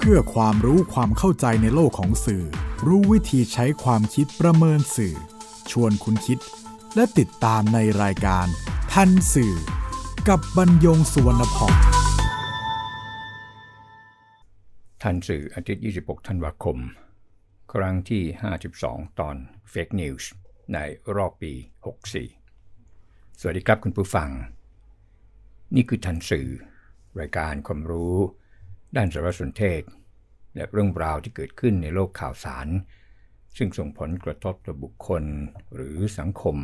เพื่อความรู้ความเข้าใจในโลกของสื่อ รู้วิธีใช้ความคิดประเมินสื่อ ชวนคุณคิด และติดตามในรายการ ทันสื่อ กับบรรยงสุวรรณพองทันสื่ออาทิตย์ 26 ธันวาคม ครั้งที่ 52 ตอน Fake News ในรอบปี 64 สวัสดีครับคุณผู้ฟัง นี่คือทันสื่อ รายการความรู้ ด้านสารสนเทศ และเรื่องราวที่เกิดขึ้นในโลกข่าวสาร ซึ่งส่งผลกระทบต่อบุคคลหรือสังคม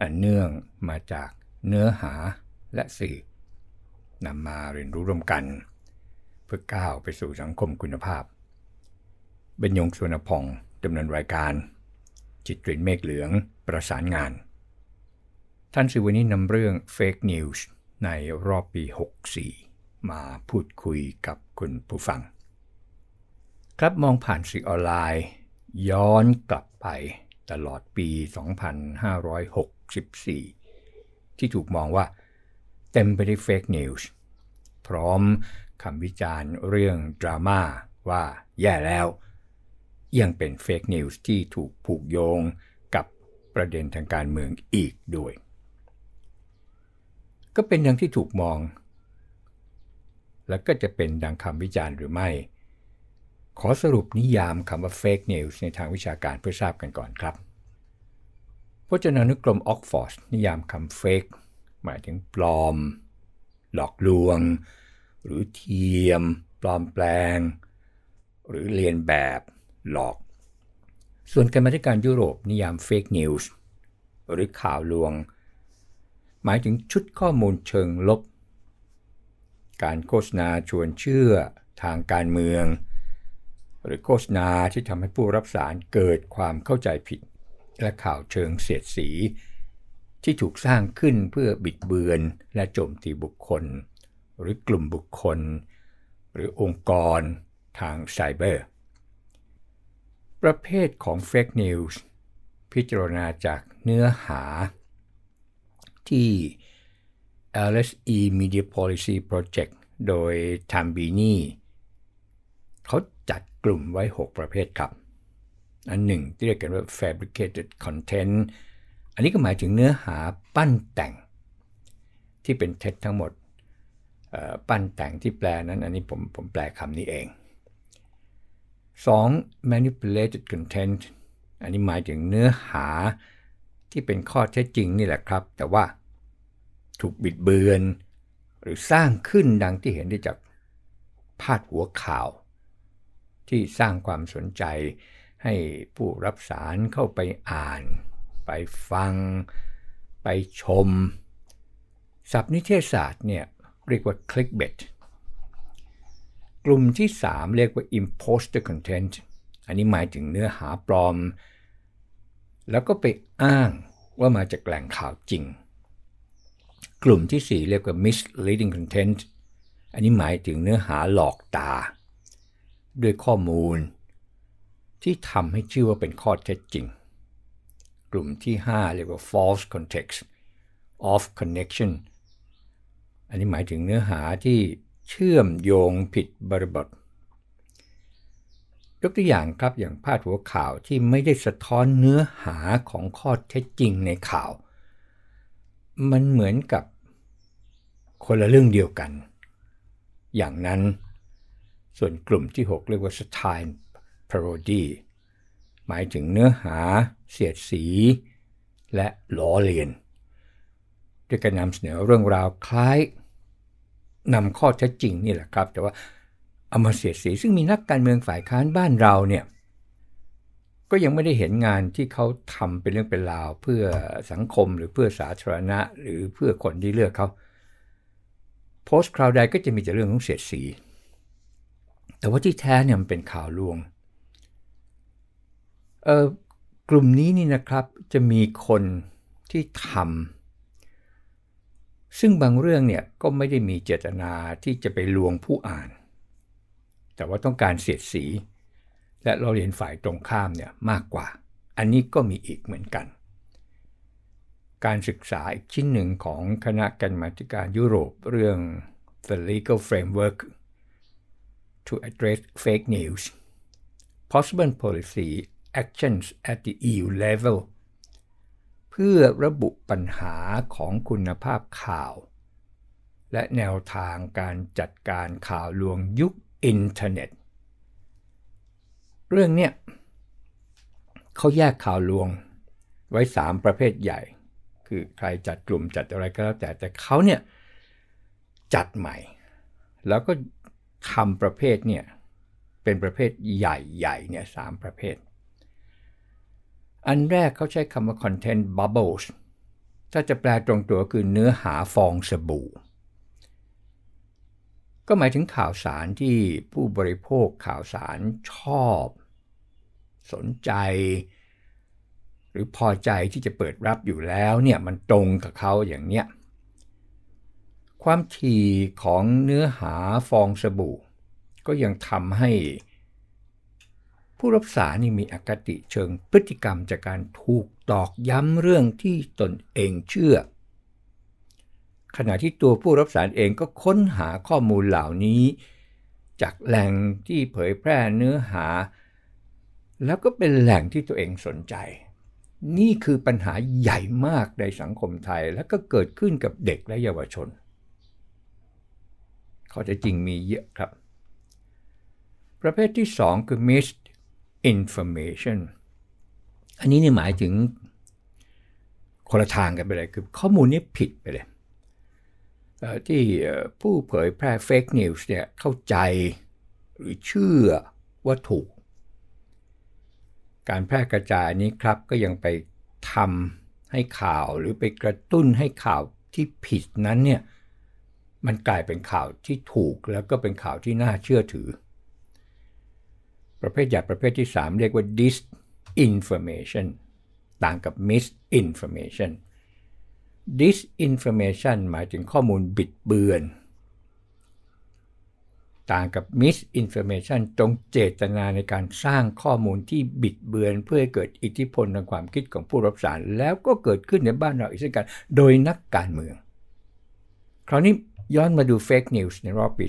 อันเนื่องมาจากเนื้อหาและสื่อนำมาเรียนรู้ร่วมกัน เพื่อก้าวไปสู่สังคมคุณภาพเบญยงสุวรรณพองดำเนินรายการ จิตรินเมฆเหลืองประสานงาน ท่านสื่อวันนี้นำเรื่อง Fake News ในรอบปี 64 มาพูดคุยกับคุณผู้ฟัง ครับมองผ่านสื่อออนไลน์ ย้อนกลับไปตลอดปี 2564 ที่ถูกมองว่าเต็มไปด้วยเฟกนิวส์พร้อมคำวิจารณ์เรื่องดราม่าว่าแย่แล้ว ยังเป็นเฟกนิวส์ที่ถูกผูกโยงกับประเด็นทางการเมืองอีกด้วย ก็เป็นดังที่ถูกมอง และก็จะเป็นดังคำวิจารณ์หรือไม่ ขอสรุปนิยามคำว่า fake news ในทางวิชาการเพื่อทราบกันก่อนครับ พจนานุกรมออกฟอร์ดนิยามคำ fake หมายถึงปลอม หลอกลวง หรือเทียม ปลอมแปลง หรือเรียนแบบ หลอก ส่วนกรรมธิการยุโรปนิยาม fake news หรือข่าวลวง หมายถึงชุดข้อมูลเชิงลบ การโฆษณาชวนเชื่อทางการเมือง หรือโฆษณาที่ทำให้ผู้รับสารเกิดความเข้าใจผิด และข่าวเชิงเสียดสี ที่ถูกสร้างขึ้นเพื่อบิดเบือนและโจมตีบุคคล หรือกลุ่มบุคคล หรือองค์กรทางไซเบอร์ ประเภทของ Fake News พิจารณาจากเนื้อหา ที่ LSE Media Policy Project โดย t a m b i n i เขาจัดกลุ่มไว้ 6 ประเภทครับ อันหนึ่งที่เรียกกันว่า fabricated content อันนี้ก็หมายถึงเนื้อหาปั้นแต่ง ที่เป็นเท็จทั้งหมด ปั้นแต่งที่แปลนั้น อันนี้ผมผมแปลคำนี้เอง 2. manipulated content อันนี้หมายถึงเนื้อหาที่เป็นข้อเท็จจริงนี่แหละครับ แต่ว่า ถูกบิดเบือน หรือสร้างขึ้นดังที่เห็นได้จากพาดหัวข่าว ที่สร้างความสนใจให้ผู้รับสารเข้าไปอ่าน ไปฟัง ไปชม ศัพท์นิเทศศาสตร์เนี่ยเรียกว่า clickbait กลุ่มที่ 3 เรียกว่า imposter content อันนี้หมายถึงเนื้อหาปลอม แล้วก็ไปอ้างว่ามาจากแหล่งข่าวจริง กลุ่มที่ 4 เรียกว่า misleading content อันนี้หมายถึงเนื้อหาหลอกตา ด้วยข้อมูล ที่ทำให้ชื่อว่าเป็นข้อเท็จจริง กลุ่มที่ 5 เรียกว่า false context off connection อันนี้หมายถึงเนื้อหาที่เชื่อมโยงผิดบริบทยกตัวอย่างครับอย่างพาดหัวข่าวที่ไม่ได้สะท้อนเนื้อหาของข้อเท็จจริงในข่าว มันเหมือนกับ คนละเรื่องเดียวกัน อย่างนั้น ส่วนกลุ่มที่ 6 เรียกว่า style parody หมายถึงเนื้อหา เสียดสี และล้อเลียนด้วยการนำเสนอเรื่องราวคล้ายนำข้อเท็จจริงนี่แหละครับ แต่ว่าเอามาเสียดสีซึ่งมีนักการเมืองฝ่ายค้านบ้านเราเนี่ยก็ยังไม่ได้เห็นงานที่เขาทำเป็นเรื่องเป็นราว เพื่อสังคมหรือเพื่อสาธารณะ หรือเพื่อคนที่เลือกเขา โพสต์คราวใดก็จะมีแต่เรื่องของเสียดสี แต่ว่าที่แท้เนี่ยมันเป็นข่าวลวงเออกลุ่มนี้นี่นะครับจะมีคนที่ทำซึ่งบางเรื่องเนี่ยก็ไม่ได้มีเจตนาที่จะไปลวงผู้อ่าน แต่ว่าต้องการเสียดสี และเราเรียนฝ่ายตรงข้ามเนี่ยมากกว่า อันนี้ก็มีอีกเหมือนกัน การศึกษาอีกชิ้นหนึ่งของคณะกรรมาการยุโรปเรื่อง The Legal Framework to address fake news possible policy actions at the EU level เพื่อระบุปัญหาของคุณภาพข่าว และแนวทางการจัดการข่าวลวงยุคอินเทอร์เน็ต เรื่องเนี้ยเขาแยกข่าวลวงไว้ 3 ประเภทใหญ่ คือใครจัดกลุ่มจัดอะไรก็แล้วแต่แต่เขาเนี่ยจัดใหม่ แล้วก็ทำประเภทเนี่ยเป็นประเภทใหญ่ๆเนี่ยสามประเภท อันแรกเขาใช้คำว่า content bubbles ถ้าจะแปลตรงตัวคือเนื้อหาฟองสบู่ ก็หมายถึงข่าวสารที่ผู้บริโภคข่าวสารชอบ สนใจ หรือพอใจที่จะเปิดรับอยู่แล้วเนี่ยมันตรงกับเขาอย่างเนี้ยความถี่ของเนื้อหาฟองสบู่ ก็ยังทำให้ผู้รับสารนี่มีอคติเชิงพฤติกรรมจากการถูกตอกย้ำเรื่องที่ตนเองเชื่อ ขณะที่ตัวผู้รับสารเองก็ค้นหาข้อมูลเหล่านี้ จากแหล่งที่เผยแพร่เนื้อหา แล้วก็เป็นแหล่งที่ตัวเองสนใจ นี่คือปัญหาใหญ่มากในสังคมไทยและก็เกิดขึ้นกับเด็กและเยาวชน ข้อเท็จจริงมีเยอะครับ ประเภทที่ 2 คือ misinformation อันนี้นี่หมายถึงคนละทางกันไปเลยคือข้อมูลนี้ผิดไปเลย ที่ผู้เผยแพร่ fake news เนี่ยเข้าใจหรือเชื่อว่าถูก การแพร่กระจายนี้ครับก็ยังไปทำให้ข่าวหรือไปกระตุ้นให้ข่าวที่ผิดนั้นเนี่ยมันกลายเป็นข่าวที่ถูกแล้วก็เป็นข่าวที่น่าเชื่อถือ ประเภทใหญ่ประเภทที่ 3 เรียกว่า disinformation ต่างกับ misinformation disinformation หมายถึงข้อมูลบิดเบือน ต่างกับ misinformation ตรงเจตนาในการสร้างข้อมูลที่บิดเบือนเพื่อให้เกิดอิทธิพลทางความคิดของผู้รับสาร แล้วก็เกิดขึ้นในบ้านเราอีกเช่นกันโดยนักการเมือง คราวนี้ย้อนมาดู fake news ในรอบปี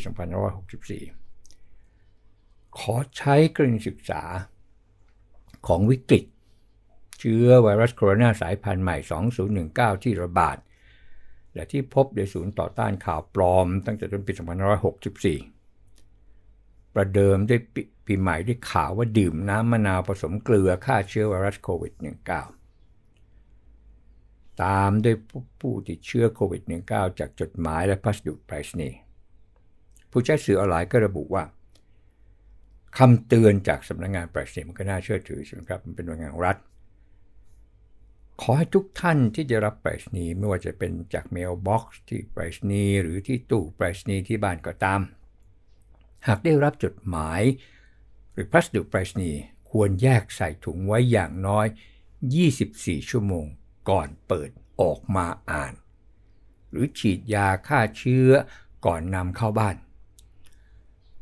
2564 ขอใช้กรณีศึกษาของวิกฤต เชื้อไวรัสโคโรนาสายพันธุ์ใหม่ 2019 ที่ระบาด และที่พบในศูนย์ต่อต้านข่าวปลอมตั้งแต่ต้นปี 2564 ประเดิมด้วยปีใหม่ด้วยข่าวว่าดื่มน้ำมะนาวผสมเกลือฆ่าเชื้อไวรัสโควิด -19 ตามด้วยผู้ติดเชื้อโควิด -19 จากจดหมายและพัสดุไปรษณีย์ผู้ใช้สื่อออนไลน์ก็ระบุว่าคำเตือนจากสำนักงานไปรษณีย์มันก็น่าเชื่อถือใช่ไหมครับมันเป็นหน่วยงานรัฐ ขอให้ทุกท่านที่จะรับไปรษณีย์ไม่ว่าจะเป็นจาก mailbox ที่ไปรษณีย์หรือที่ตู้ไปรษณีย์ที่บ้านก็ตาม หากได้รับจดหมาย หรือพัสดุไปรษณีย์ควรแยกใส่ถุงไว้อย่างน้อย 24 ชั่วโมงก่อนเปิดออกมาอ่าน หรือฉีดยาฆ่าเชื้อก่อนนำเข้าบ้าน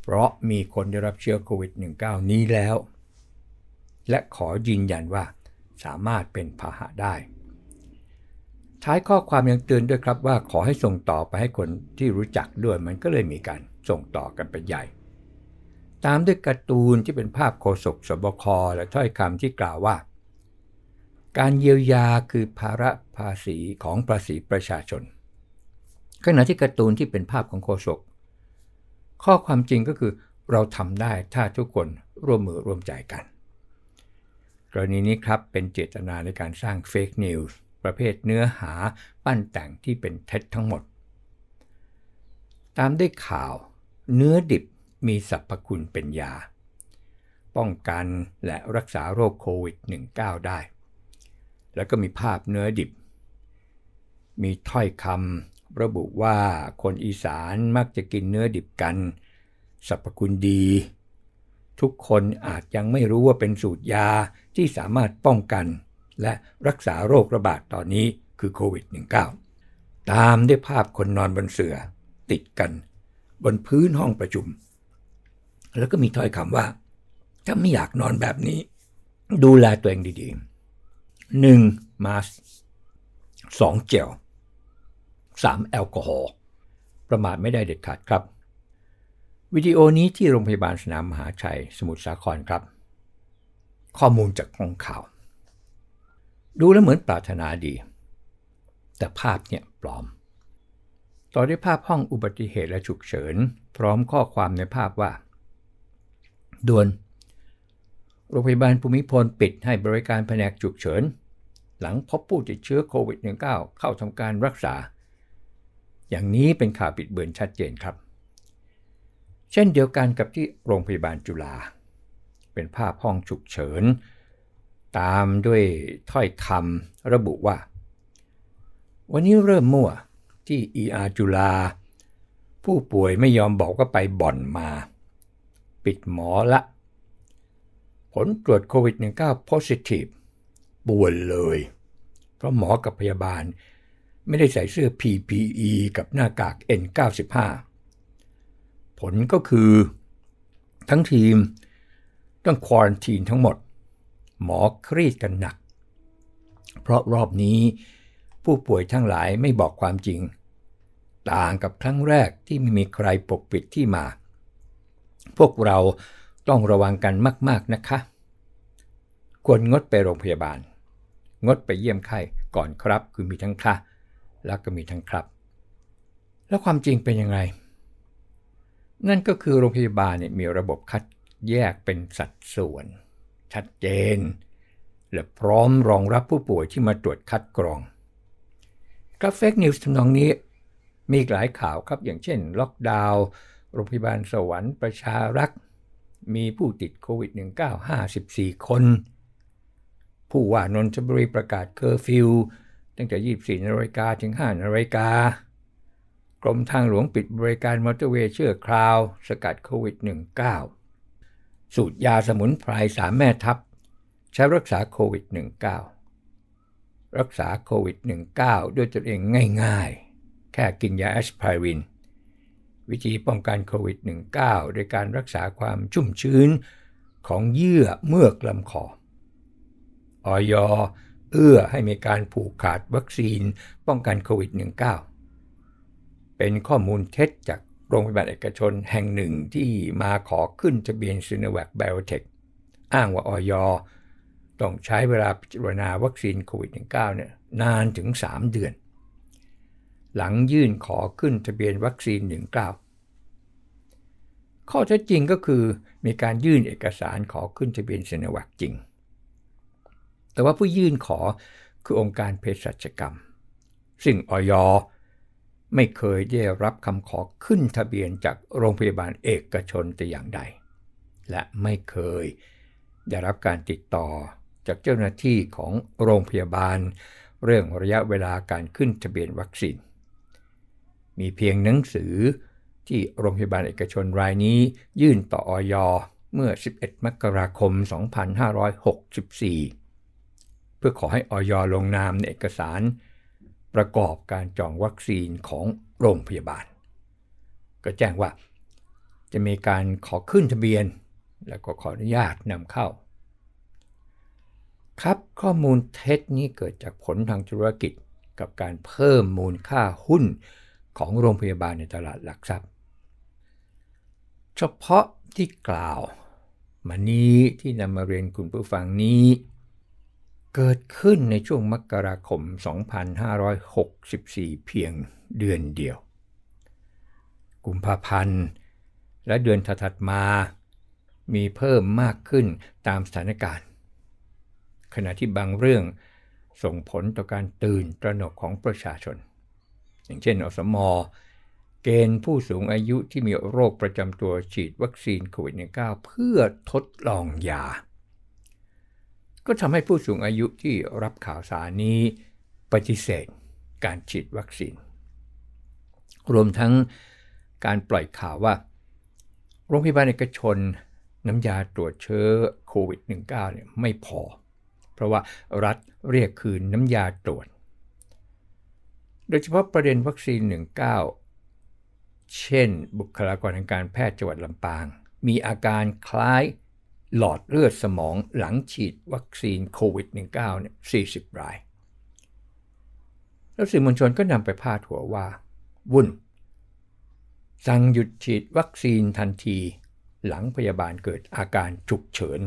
เพราะมีคนได้รับเชื้อโควิด -19 นี้แล้ว และขอยืนยันว่าสามารถเป็นพาหะได้ ท้ายข้อความยังเตือนด้วยครับว่าขอให้ส่งต่อไปให้คนที่รู้จักด้วยมันก็เลยมีการส่งต่อกันไปใหญ่ ตามด้วยการ์ตูนที่เป็นภาพโคศกสบคและถ้อยคำที่กล่าวว่า การเยียวยาคือภาระภาษีของภาษีประชาชน ขณะที่การ์ตูนที่เป็นภาพของโคศกข้อความจริงก็คือเราทำได้ถ้าทุกคนร่วมมือร่วมใจกัน กรณีนี้ครับเป็นเจตนาในการสร้างเฟกนิวส์ประเภทเนื้อหาปั้นแต่งที่เป็นเท็จทั้งหมด ตามด้วยข่าวเนื้อดิบ มีสรรพคุณเป็นยา ป้องกันและรักษาโรคโควิด -19 ได้ แล้วก็มีภาพเนื้อดิบ มีถ้อยคำระบุว่าคนอีสานมักจะกินเนื้อดิบกันสรรพคุณดี ทุกคนอาจยังไม่รู้ว่าเป็นสูตรยาที่สามารถป้องกันและรักษาโรคระบาดตอนนี้คือโควิด -19 ตามด้วยภาพคนนอนบนเสือ ติดกัน บนพื้นห้องประชุม แล้วก็มีถ้อยคำว่า ถ้าไม่อยากนอนแบบนี้ ดูแลตัวเองดีๆ 1. มาส 2. เจล 3. แอลกอฮอล์ประมาทไม่ได้เด็ดขาดครับ วิดีโอนี้ที่โรงพยาบาลสนามมหาชัยสมุทรสาครครับ ข้อมูลจากกองข่าว ดูแล้วเหมือนปรารถนาดี แต่ภาพเนี่ยปลอม ต่อด้วยภาพห้องอุบัติเหตุและฉุกเฉิน พร้อมข้อความในภาพว่า ด่วน โรงพยาบาลภูมิพลปิดให้บริการแผนกฉุกเฉิน หลังพบผู้ติดเชื้อโควิด -19 เข้าทำการรักษา อย่างนี้เป็นข่าวปิดเบือนชัดเจนครับ เช่นเดียวกันกับที่โรงพยาบาลจุฬา เป็นภาพห้องฉุกเฉิน ตามด้วยถ้อยคำระบุว่า วันนี้เริ่มมั่วที่ ER จุฬาผู้ป่วยไม่ยอมบอกว่าไปบ่อนมา ปิดหมอละ ผลตรวจโควิด -19 positive ป่วนเลย เพราะหมอกับพยาบาล ไม่ได้ใส่เสื้อ PPE กับหน้ากาก N95 ผลก็คือ ทั้งทีมต้องควอนตีนทั้งหมด หมอเครียดกันหนัก เพราะรอบนี้ผู้ป่วยทั้งหลายไม่บอกความจริง ต่างกับครั้งแรกที่ไม่มีใครปกปิดที่มา พวกเราต้องระวังกันมาก ๆ นะคะ ควรงดไปโรงพยาบาล งดไปเยี่ยมไข้ก่อนครับ คือมีทั้งค่ะแล้วก็มีทั้งครับ แล้วความจริงเป็นยังไง นั่นก็คือโรงพยาบาลเนี่ยมีระบบคัดแยกเป็นสัดส่วน ชัดเจน และพร้อมรองรับผู้ป่วยที่มาตรวจคัดกรองครับ fake news ทำนองนี้มีหลายข่าวครับอย่างเช่น ล็อกดาวน์ โรงพยาบาลสวรรค์ประชารักษ์มีผู้ติดโควิด -19 54 คน ผู้ว่านนทบุรีประกาศเคอร์ฟิวตั้งแต่ 24นาฬิกาถึง 5นาฬิกากรมทางหลวงปิดบริการมอเตอร์เวย์ชั่วคราว สกัดโควิด -19 สูตรยาสมุนไพรสามแม่ทัพ ใช้รักษาโควิด -19 รักษาโควิด -19 ด้วยตัวเองง่ายๆ แค่กินยาแอสไพริน วิธีป้องกันโควิด -19 โดยการรักษาความชุ่มชื้นของเยื่อเมือกลำคอออยเอื้อให้มีการผูกขาดวัคซีนป้องกันโควิด -19 เป็นข้อมูลเท็จจากโรงพยาบาลเอกชนแห่งหนึ่งที่มาขอขึ้นทะเบียนซีโนแวคไบโอเทคอ้างว่าออยต้องใช้เวลาพิจารณาวัคซีนโควิด -19 เนี่ยนานถึง 3 เดือน หลังยื่นขอขึ้นทะเบียนวัคซีน 19 ข้อเท็จจริงก็คือมีการยื่นเอกสารขอขึ้นทะเบียนเซนวัคจริง แต่ว่าผู้ยื่นขอคือองค์การเภสัชกรรม ซึ่งออยไม่เคยได้รับคำขอขึ้นทะเบียนจากโรงพยาบาลเอกชนแต่อย่างใด และไม่เคยได้รับการติดต่อจากเจ้าหน้าที่ของโรงพยาบาล เรื่องระยะเวลาการขึ้นทะเบียนวัคซีน มีเพียงหนังสือที่โรงพยาบาลเอกชนรายนี้ยื่นต่ออยเมื่อ 11 มกราคม 2564 เพื่อขอให้ออยลงนามในเอกสาร ประกอบการจองวัคซีนของโรงพยาบาล ก็แจ้งว่าจะมีการขอขึ้นทะเบียน และก็ขออนุญาตนำเข้า ครับข้อมูลเท็จนี้เกิดจากผลทางธุรกิจกับการเพิ่มมูลค่าหุ้น ของโรงพยาบาลในตลาดหลักทรัพย์ เฉพาะที่กล่าวมานี้ที่นำมาเรียนคุณผู้ฟังนี้ เกิดขึ้นในช่วงมกราคม 2564 เพียงเดือนเดียว กุมภาพันธ์ และเดือนถัดมามีเพิ่มมากขึ้นตามสถานการณ์ ขณะที่บางเรื่องส่งผลต่อการตื่นตระหนกของประชาชน อย่างเช่นอสมอเกณฑ์ผู้สูงอายุที่มีโรคประจำตัวฉีดวัคซีนโควิด -19 เพื่อทดลองยา ก็ทำให้ผู้สูงอายุที่รับข่าวสารนี้ปฏิเสธการฉีดวัคซีน รวมทั้งการปล่อยข่าวว่า โรงพยาบาลเอกชนน้ำยาตรวจเชื้อโควิด -19 เนี่ยไม่พอ เพราะว่ารัฐเรียกคืนน้ำยาตรวจ โดยเฉพาะประเด็นวัคซีน 19 เช่น บุคลากรทางการแพทย์จังหวัดลำปาง มีอาการคล้ายหลอดเลือดสมองหลังฉีดวัคซีนโควิด -19 เนี่ย40 ราย แล้วสื่อมวลชนก็นำไปพาดหัวว่า วุ่น สั่งหยุดฉีดวัคซีนทันที หลังพยาบาลเกิดอาการฉุกเฉิน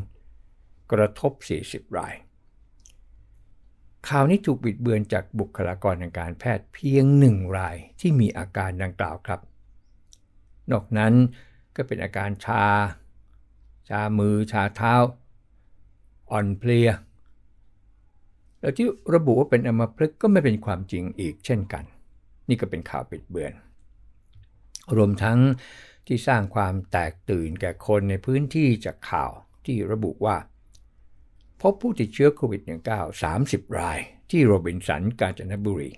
กระทบ 40 ราย ข่าวนี้ถูกบิดเบือนจากบุคลากรทางการแพทย์เพียงหนึ่งรายที่มีอาการดังกล่าวครับ นอกนั้นก็เป็นอาการชา ชามือชาเท้า อ่อนเพลีย แล้วที่ระบุว่าเป็นอัมพฤกษ์ก็ไม่เป็นความจริงอีกเช่นกัน นี่ก็เป็นข่าวปิดเบือน รวมทั้งที่สร้างความแตกตื่นแก่คนในพื้นที่จากข่าวที่ระบุว่า พบผู้ติดเชื้อโควิด -19 30 รายที่โรบินสันกาญจนบุรี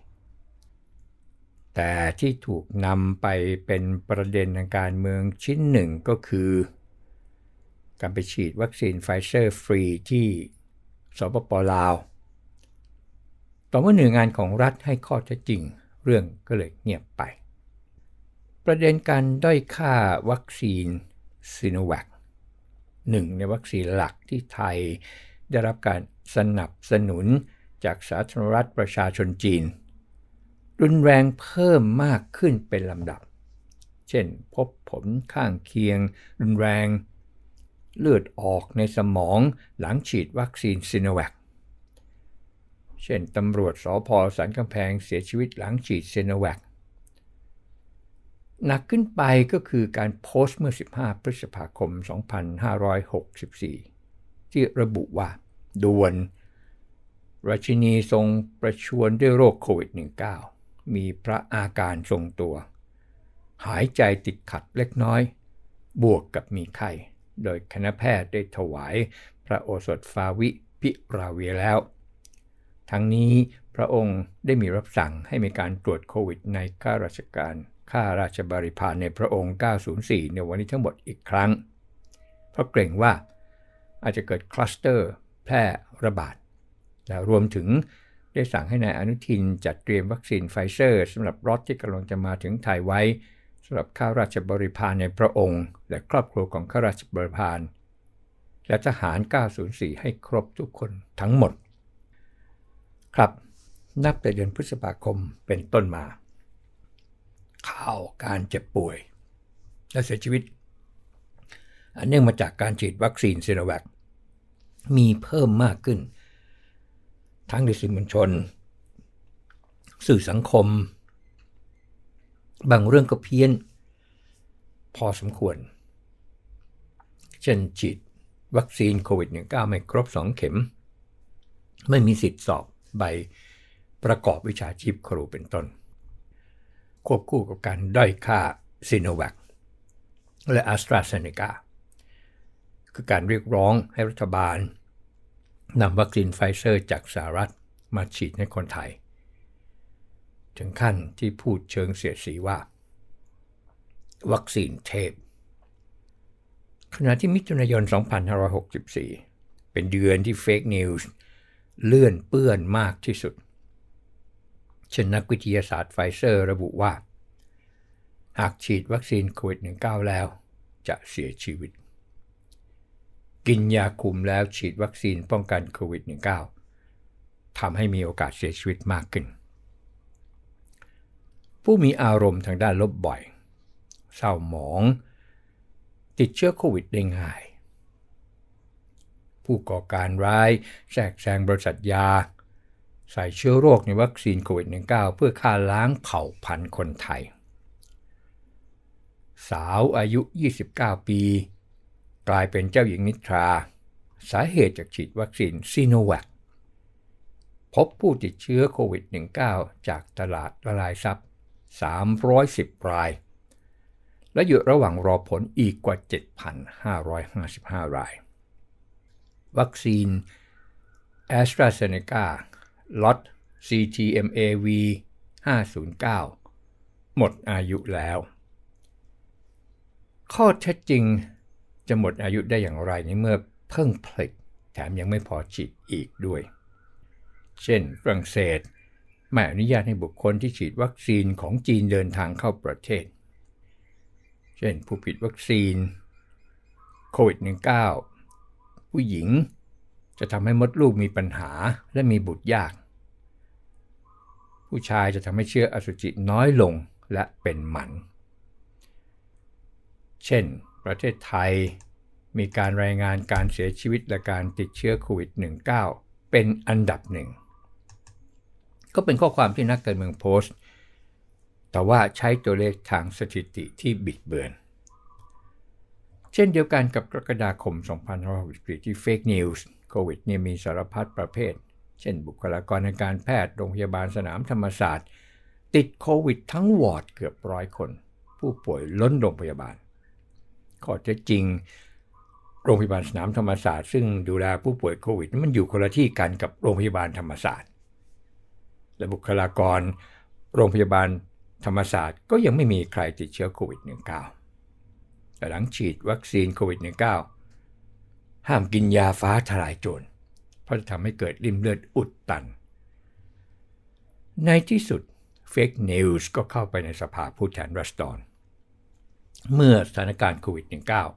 แต่ที่ถูกนำไปเป็นประเด็นทางการเมืองชิ้นหนึ่งก็คือ การไปฉีดวัคซีนไฟเซอร์ฟรีที่สปปลาว ต่อเมื่อหน่วยงานของรัฐให้ข้อเท็จจริง เรื่องก็เลยเงียบไป ประเด็นการด้อยค่าวัคซีนซีโนแวคหนึ่งในวัคซีนหลักที่ไทย ได้รับการสนับสนุนจากสาธารณรัฐประชาชนจีน รุนแรงเพิ่มมากขึ้นเป็นลำดับ เช่นพบผลข้างเคียง รุนแรง เลือดออกในสมองหลังฉีดวัคซีนซีโนแวคเช่นตำรวจสอพอสันกำแพงเสียชีวิตหลังฉีดซีโนแวคหนักขึ้นไปก็คือการโพสต์เมื่อ 15 พฤษภาคม 2564 ที่ระบุว่าด่วนราชินีทรงประชวรด้วยโรคโควิด -19 มีพระอาการทรงตัว หายใจติดขัดเล็กน้อย บวกกับมีไข้ โดยคณะแพทย์ได้ถวายพระโอสถฟาวิพิราเวียร์แล้ว ทั้งนี้พระองค์ได้มีรับสั่งให้มีการตรวจโควิดในข้าราชการข้าราชบริพารในพระองค์ 904 ในวันนี้ทั้งหมดอีกครั้ง เพราะเกรงว่า อาจจะเกิดคลัสเตอร์แพร่ระบาดและรวมถึงได้สั่งให้นายอนุทินจัดเตรียมวัคซีนไฟเซอร์สำหรับล็อตที่กำลังจะมาถึงไทยไว้สำหรับข้าราชบริพารในพระองค์ และครอบครัวของข้าราชบริพารและทหาร 904 ให้ครบทุกคนทั้งหมด ครับนับแต่เดือนพฤษภาคมเป็นต้นมา ข่าวการเจ็บป่วย และเสียชีวิต อันเนื่องมาจากการฉีดวัคซีนซีโนแวคมีเพิ่มมากขึ้น ทั้งในสื่อมวลชน สื่อสังคม บางเรื่องก็เพี้ยน พอสมควร เช่นฉีดวัคซีนโควิด -19 ไม่ครบ 2 เข็ม ไม่มีสิทธิ์สอบใบประกอบวิชาชีพครูเป็นต้น ควบคู่กับการด้อยค่าซีโนแวคและแอสตราเซเนกา คือการเรียกร้องให้รัฐบาลนำวัคซีนไฟเซอร์จากสหรัฐมาฉีดให้คนไทย ถึงขั้นที่พูดเชิงเสียดสีว่า วัคซีนเทพขณะที่มิถุนายน 2564 เป็นเดือนที่ fake news เลื่อนเปื้อนมากที่สุดเช่นนักวิทยาศาสตร์ไฟเซอร์ระบุว่า หากฉีดวัคซีนโควิด -19 แล้วจะเสียชีวิต กินยาคุมแล้วฉีดวัคซีนป้องกันโควิด -19 ทำให้มีโอกาสเสียชีวิตมากขึ้น ผู้มีอารมณ์ทางด้านลบบ่อย เศร้าหมอง ติดเชื้อโควิดได้ง่าย ผู้ก่อการร้ายแทรกแซงบริษัทยา ใส่เชื้อโรคในวัคซีนโควิด -19 เพื่อฆ่าล้างเผ่าพันธุ์คนไทย สาวอายุ 29 ปี กลายเป็นเจ้าหญิงนิทรา สาเหตุจากฉีดวัคซีนซีโนแวคพบผู้ติดเชื้อโควิด -19 จากตลาดละลายซับ310 ราย และอยู่ระหว่างรอผลอีกกว่า 7,555 ราย วัคซีน a s t r a z เซ e c a ล็อต CTMAV 509 หมดอายุแล้ว ข้อเท็จจริง จะหมดอายุได้อย่างไรในเมื่อเพิ่งผลิตแถมยังไม่พอฉีดอีกด้วย เช่น ฝรั่งเศสไม่อนุญาตให้บุคคลที่ฉีดวัคซีนของจีนเดินทางเข้าประเทศ เช่นผู้ผิดวัคซีนโควิด -19 ผู้หญิงจะทำให้มดลูกมีปัญหาและมีบุตรยาก ผู้ชายจะทำให้เชื้ออสุจิน้อยลงและเป็นหมัน เช่น ประเทศไทย มีการรายงานการเสียชีวิตและการติดเชื้อโควิด -19 เป็นอันดับหนึ่ง ก็เป็นข้อความที่นักการเมืองโพสต์ แต่ว่าใช้ตัวเลขทางสถิติที่บิดเบือน เช่นเดียวกันกับกรกฎาคม 2564ที่ fake news โควิดเนี่ยมีสารพัดประเภท เช่นบุคลากรทางการแพทย์ โรงพยาบาลสนามธรรมศาสตร์ ติดโควิดทั้งวอร์ดเกือบร้อยคน ผู้ป่วยล้นโรงพยาบาล ข้อเท็จจริง โรงพยาบาลสนามธรรมศาสตร์ ซึ่งดูแลผู้ป่วยโควิด มันอยู่คนละที่กันกับโรงพยาบาลธรรมศาสตร์ และบุคลากร โรงพยาบาลธรรมศาสตร์ก็ยังไม่มีใครติดเชื้อโควิด -19 แต่หลังฉีดวัคซีนโควิด -19 ห้ามกินยาฟ้าทลายโจรเพราะจะทำให้เกิดลิ่มเลือดอุดตัน ในที่สุด fake news ก็เข้าไปในสภาผู้แทนราษฎร เมื่อสถานการณ์โควิด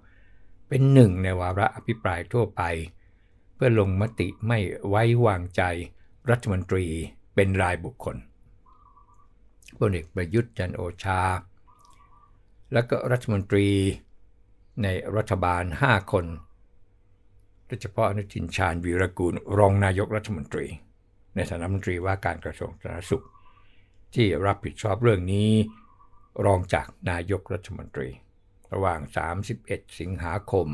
-19 เป็นหนึ่งในวาระอภิปรายทั่วไป เพื่อลงมติไม่ไว้วางใจรัฐมนตรีเป็นรายบุคคลพลเอกประยุทธ์จันโอชา และก็รัฐมนตรีในรัฐบาล 5 คนโดยเฉพาะอนุทินชาญวีรกูลรองนายกรัฐมนตรี ในฐานะมนตรีว่าการกระทรวงสาธารณสุข ที่รับผิดชอบเรื่องนี้ รองจากนายกรัฐมนตรี ระหว่าง 31 สิงหาคม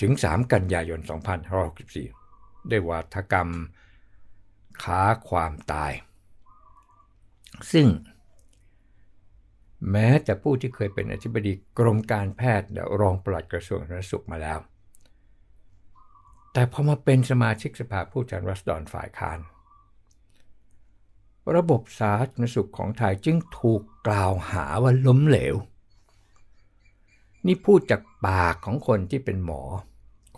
ถึง 3 กันยายน 2564 ด้วยวาทกรรมค้าความตาย ซึ่ง แม้แต่ผู้ที่เคยเป็นอธิบดีกรมการแพทย์และรองปลัดกระทรวงสาธารณสุขมาแล้ว แต่พอมาเป็นสมาชิกสภาผู้แทนรัศดรฝ่ายค้าน ระบบสาธารณสุขของไทยจึงถูกกล่าวหาว่าล้มเหลว นี่พูดจากปากของคนที่เป็นหมอ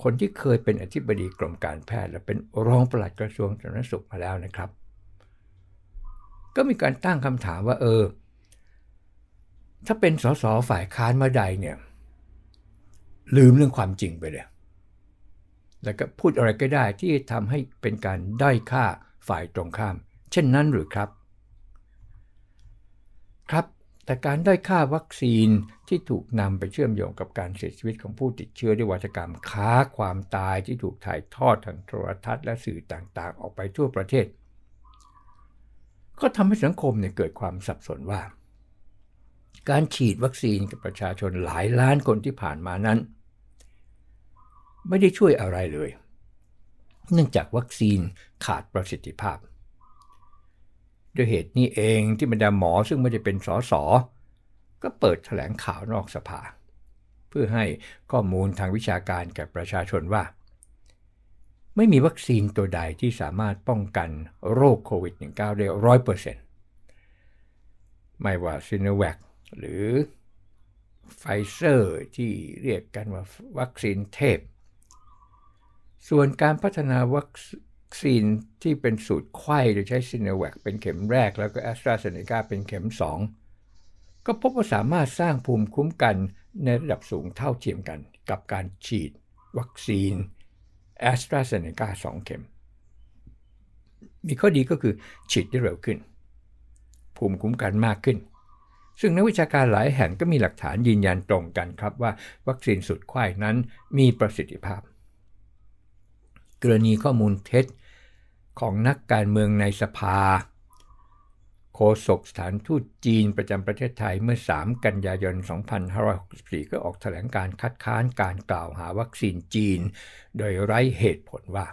คนที่เคยเป็นอธิบดีกรมการแพทย์ และเป็นรองปลัดกระทรวงสาธารณสุขมาแล้วนะครับ ก็มีการตั้งคำถามว่าเออ ถ้าเป็นสสฝ่ายค้านมาใดเนี่ย ลืมเรื่องความจริงไปเลย แล้วก็พูดอะไรก็ได้ที่ทำให้เป็นการด้อยค่าฝ่ายตรงข้าม เช่นนั้นหรือครับ ครับ แต่การได้ค่าวัคซีนที่ถูกนำไปเชื่อมโยงกับการเสียชีวิตของผู้ติดเชื้อด้วยวัฒกรรมค้าความตายที่ถูกถ่ายทอดทางโทรทัศน์และสื่อต่างๆ ออกไปทั่วประเทศ ก็ทำให้สังคมเนี่ยเกิดความสับสนว่า การฉีดวัคซีนกับประชาชนหลายล้านคนที่ผ่านมานั้น ไม่ได้ช่วยอะไรเลย เนื่องจากวัคซีนขาดประสิทธิภาพ ด้วยเหตุนี้เองที่บรรดาหมอซึ่งไม่ได้เป็นสอสอก็เปิดแถลงข่าวนอกสภา เพื่อให้ข้อมูลทางวิชาการแก่ประชาชนว่า ไม่มีวัคซีนตัวใดที่สามารถป้องกันโรคโควิด -19 ได้ร้อยเปอร์เซ็นต์ไม่ว่าซิโนแวคหรือไฟเซอร์ที่เรียกกันว่าวัคซีนเทพ ส่วนการพัฒนาวัค ซีนที่เป็นสูตรไขว้โดยใช้ซิโนแวคเป็นเข็มแรกแล้วก็แอสตราเซเนกาเป็นเข็ม 2 ก็พบว่าสามารถสร้างภูมิคุ้มกันในระดับสูงเท่าเทียมกัน กับการฉีด วัคซีนแอสตราเซเนกา2 เข็ม มีข้อดีก็คือฉีดได้เร็วขึ้น ภูมิคุ้มกันมากขึ้น ซึ่งนักวิชาการหลายแห่งก็มีหลักฐานยืนยันตรงกันครับว่าวัคซีนสูตรไขว้นั้นมีประสิทธิภาพกรณีข้อมูลเท็จ ของนักการเมืองในสภา โฆษกสถานทูตจีนประจำประเทศไทยเมื่อ 3 กันยายน 2564 ก็ออกแถลงการคัดค้านการกล่าวหาวัคซีนจีน โดยไร้เหตุผลว่า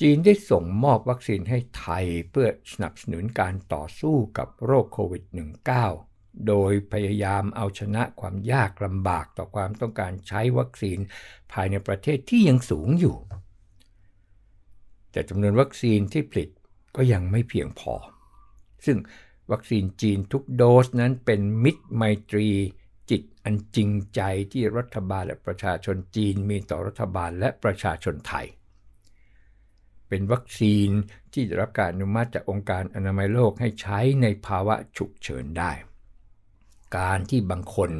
จีนได้ส่งมอบวัคซีนให้ไทยเพื่อสนับสนุนการต่อสู้กับโรคโควิด -19 โดยพยายามเอาชนะความยากลำบากต่อความต้องการใช้วัคซีนภายในประเทศที่ยังสูงอยู่ แต่จำนวนวัคซีนที่ผลิตก็ยังไม่เพียงพอ ซึ่งวัคซีนจีนทุกโดสนั้นเป็นมิตรไมตรีจิตอันจริงใจที่รัฐบาลและประชาชนจีนมีต่อรัฐบาลและประชาชนไทย เป็นวัคซีนที่ได้รับการอนุมัติจากองค์การอนามัยโลกให้ใช้ในภาวะฉุกเฉินได้ การที่บางคน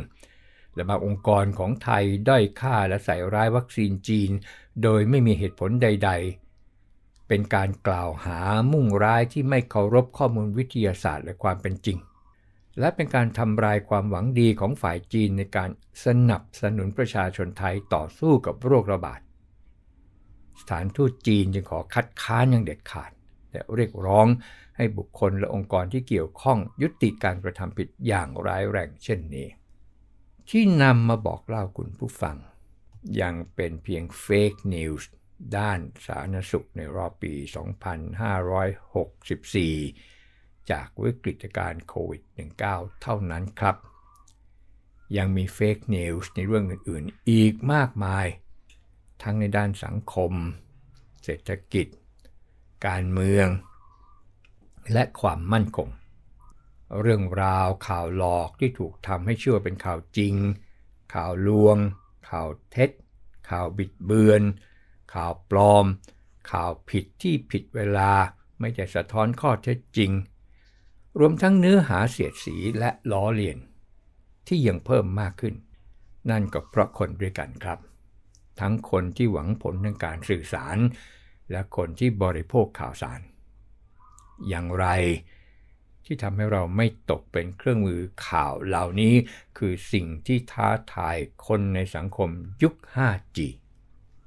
และบางองค์กรของไทยด้อยค่าและใส่ร้ายวัคซีนจีน โดยไม่มีเหตุผลใด ๆ เป็นการกล่าวหามุ่งร้ายที่ไม่เคารพข้อมูลวิทยาศาสตร์และความเป็นจริง และเป็นการทำลายความหวังดีของฝ่ายจีนในการสนับสนุนประชาชนไทยต่อสู้กับโรคระบาด สถานทูตจีนจึงขอคัดค้านอย่างเด็ดขาด และเรียกร้องให้บุคคลและองค์กรที่เกี่ยวข้องยุติการกระทำผิดอย่างร้ายแรงเช่นนี้ ที่นำมาบอกเล่าคุณผู้ฟัง ยังเป็นเพียง fake news ด้านสาธารณสุขในรอบปี 2564 จากวิกฤตการณ์โควิด -19 เท่านั้นครับ ยังมี fake news ในเรื่องอื่นๆ อีกมากมาย ทั้งในด้านสังคม เศรษฐกิจ การเมือง และความมั่นคง เรื่องราวข่าวหลอกที่ถูกทำให้เชื่อเป็นข่าวจริง ข่าวลวง ข่าวเท็จ ข่าวบิดเบือน ข่าวปลอม ข่าวผิดที่ผิดเวลาไม่ได้สะท้อนข้อเท็จจริง รวมทั้งเนื้อหาเสียดสีและล้อเลียน ที่ยังเพิ่มมากขึ้น นั่นก็เพราะคนด้วยกันครับ ทั้งคนที่หวังผลทางการสื่อสาร และคนที่บริโภคข่าวสาร อย่างไรที่ทำให้เราไม่ตกเป็นเครื่องมือข่าวเหล่านี้ คือสิ่งที่ท้าทายคนในสังคมยุค 5G